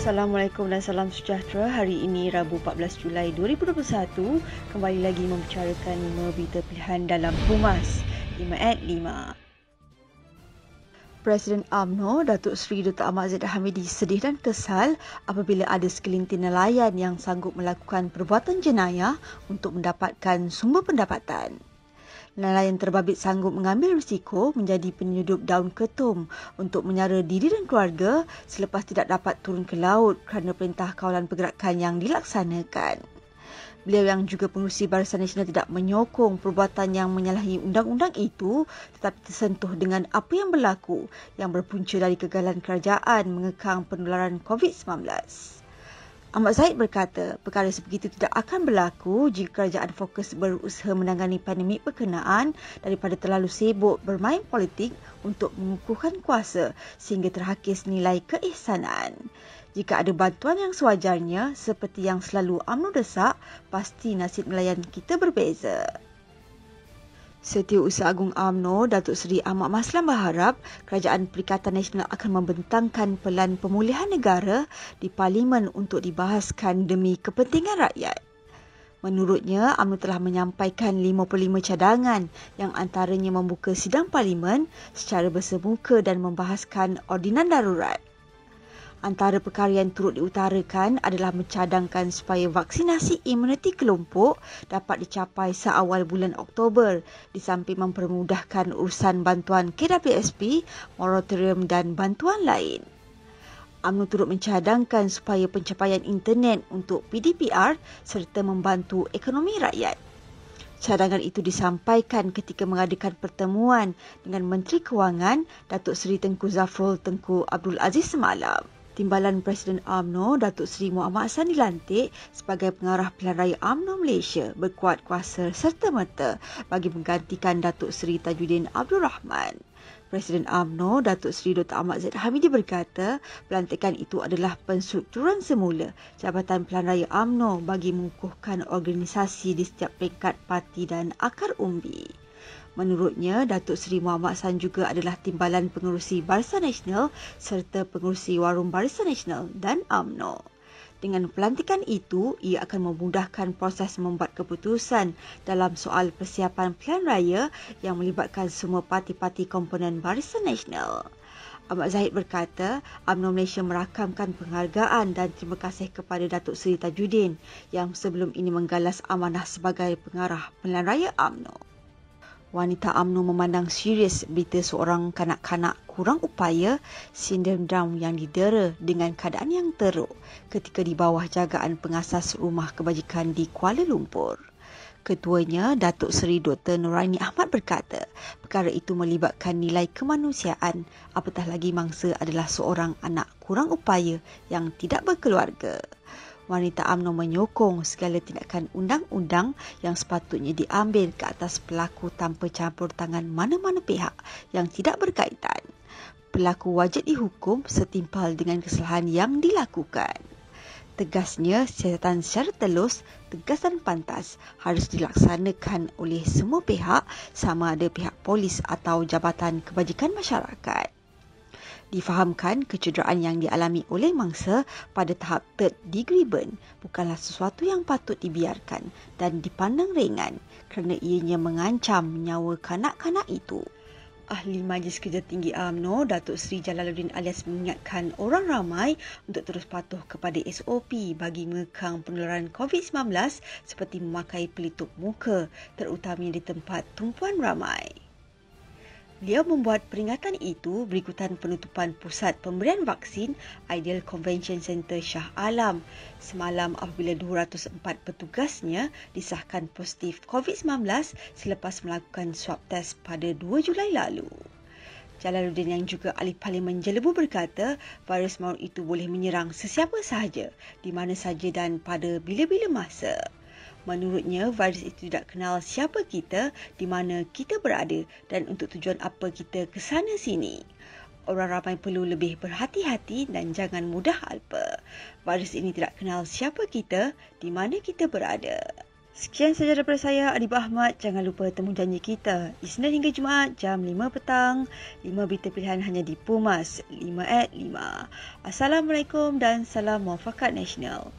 Assalamualaikum dan salam sejahtera. Hari ini Rabu 14 Julai 2021 kembali lagi membicarakan 5 berita pilihan dalam Humas 5 at 5. Presiden AMNO Datuk Seri Dr. Ahmad Zaid Hamidi sedih dan kesal apabila ada segelintir nelayan yang sanggup melakukan perbuatan jenayah untuk mendapatkan sumber pendapatan. Nelayan terbabit sanggup mengambil risiko menjadi penyudup daun ketum untuk menyara diri dan keluarga selepas tidak dapat turun ke laut kerana perintah kawalan pergerakan yang dilaksanakan. Beliau yang juga pengurusi Barisan Nasional tidak menyokong perbuatan yang menyalahi undang-undang itu tetapi tersentuh dengan apa yang berlaku yang berpunca dari kegagalan kerajaan mengekang penularan COVID-19. Ahmad Zaid berkata, perkara sebegitu tidak akan berlaku jika kerajaan fokus berusaha menangani pandemik berkenaan daripada terlalu sibuk bermain politik untuk mengukuhkan kuasa sehingga terhakis nilai keihsanan. Jika ada bantuan yang sewajarnya seperti yang selalu UMNO desak, pasti nasib nelayan kita berbeza. Setiausaha Agung AMNO, Datuk Seri Ahmad Maslan berharap Kerajaan Perikatan Nasional akan membentangkan pelan pemulihan negara di Parlimen untuk dibahaskan demi kepentingan rakyat. Menurutnya, UMNO telah menyampaikan 55 cadangan yang antaranya membuka sidang Parlimen secara bersemuka dan membahaskan ordinan darurat. Antara perkara yang turut diutarakan adalah mencadangkan supaya vaksinasi imuniti kelompok dapat dicapai seawal bulan Oktober di samping mempermudahkan urusan bantuan KWSP, moratorium dan bantuan lain. UMNO turut mencadangkan supaya pencapaian internet untuk PDPR serta membantu ekonomi rakyat. Cadangan itu disampaikan ketika mengadakan pertemuan dengan Menteri Kewangan Datuk Seri Tengku Zafrul Tengku Abdul Aziz semalam. Timbalan Presiden AMNO Datuk Seri Muhammad Hassan dilantik sebagai pengarah pilihan raya AMNO Malaysia berkuat kuasa serta merta bagi menggantikan Datuk Seri Tajuddin Abdul Rahman. Presiden AMNO Datuk Seri Dr. Ahmad Zaid Hamidi berkata pelantikan itu adalah penstrukturan semula Jabatan Pilihan Raya AMNO bagi mengukuhkan organisasi di setiap peringkat parti dan akar umbi. Menurutnya, Datuk Seri Muhammad Hassan juga adalah timbalan pengurusi Barisan Nasional serta pengurusi Warung Barisan Nasional dan AMNO. Dengan pelantikan itu, ia akan memudahkan proses membuat keputusan dalam soal persiapan pilihan raya yang melibatkan semua parti-parti komponen Barisan Nasional. Ahmad Zahid berkata, UMNO Malaysia merakamkan penghargaan dan terima kasih kepada Datuk Seri Tajuddin yang sebelum ini menggalas amanah sebagai pengarah pilihan raya UMNO wanita AMNO memandang serius berita seorang kanak-kanak kurang upaya sindrom yang didera dengan keadaan yang teruk ketika di bawah jagaan pengasas rumah kebajikan di Kuala Lumpur. Ketuanya, Datuk Seri Dr. Nuraini Ahmad berkata, perkara itu melibatkan nilai kemanusiaan apatah lagi mangsa adalah seorang anak kurang upaya yang tidak berkeluarga wanita UMNO menyokong segala tindakan undang-undang yang sepatutnya diambil ke atas pelaku tanpa campur tangan mana-mana pihak yang tidak berkaitan. Pelaku wajib dihukum setimpal dengan kesalahan yang dilakukan. Tegasnya, siasatan secara telus, tegas dan pantas harus dilaksanakan oleh semua pihak sama ada pihak polis atau jabatan kebajikan masyarakat difahamkan kecederaan yang dialami oleh mangsa pada tahap third degree burn bukanlah sesuatu yang patut dibiarkan dan dipandang ringan kerana ianya mengancam nyawa kanak-kanak itu. Ahli Majlis Kerja Tinggi AMNO, Datuk Seri Jalaluddin alias mengingatkan orang ramai untuk terus patuh kepada SOP bagi mengekang penularan COVID-19 seperti memakai pelitup muka terutamanya di tempat tumpuan ramai. Beliau membuat peringatan itu berikutan penutupan pusat pemberian vaksin Ideal Convention Center Shah Alam semalam apabila 204 petugasnya disahkan positif COVID-19 selepas melakukan swab test pada 2 Julai lalu. Jalaluddin yang juga ahli parlimen Jelebu berkata virus maut itu boleh menyerang sesiapa sahaja, di mana sahaja dan pada bila-bila masa. Menurutnya, virus itu tidak kenal siapa kita, di mana kita berada dan untuk tujuan apa kita ke sana sini. Orang ramai perlu lebih berhati-hati dan jangan mudah alpa. Virus ini tidak kenal siapa kita, di mana kita berada. Sekian saja daripada saya, Adib Ahmad. Jangan lupa temu janji kita. Isnin hingga Jumaat, jam 5 petang. 5 berita pilihan hanya di Pumas, 5 at 5. Assalamualaikum dan salam muafakat nasional.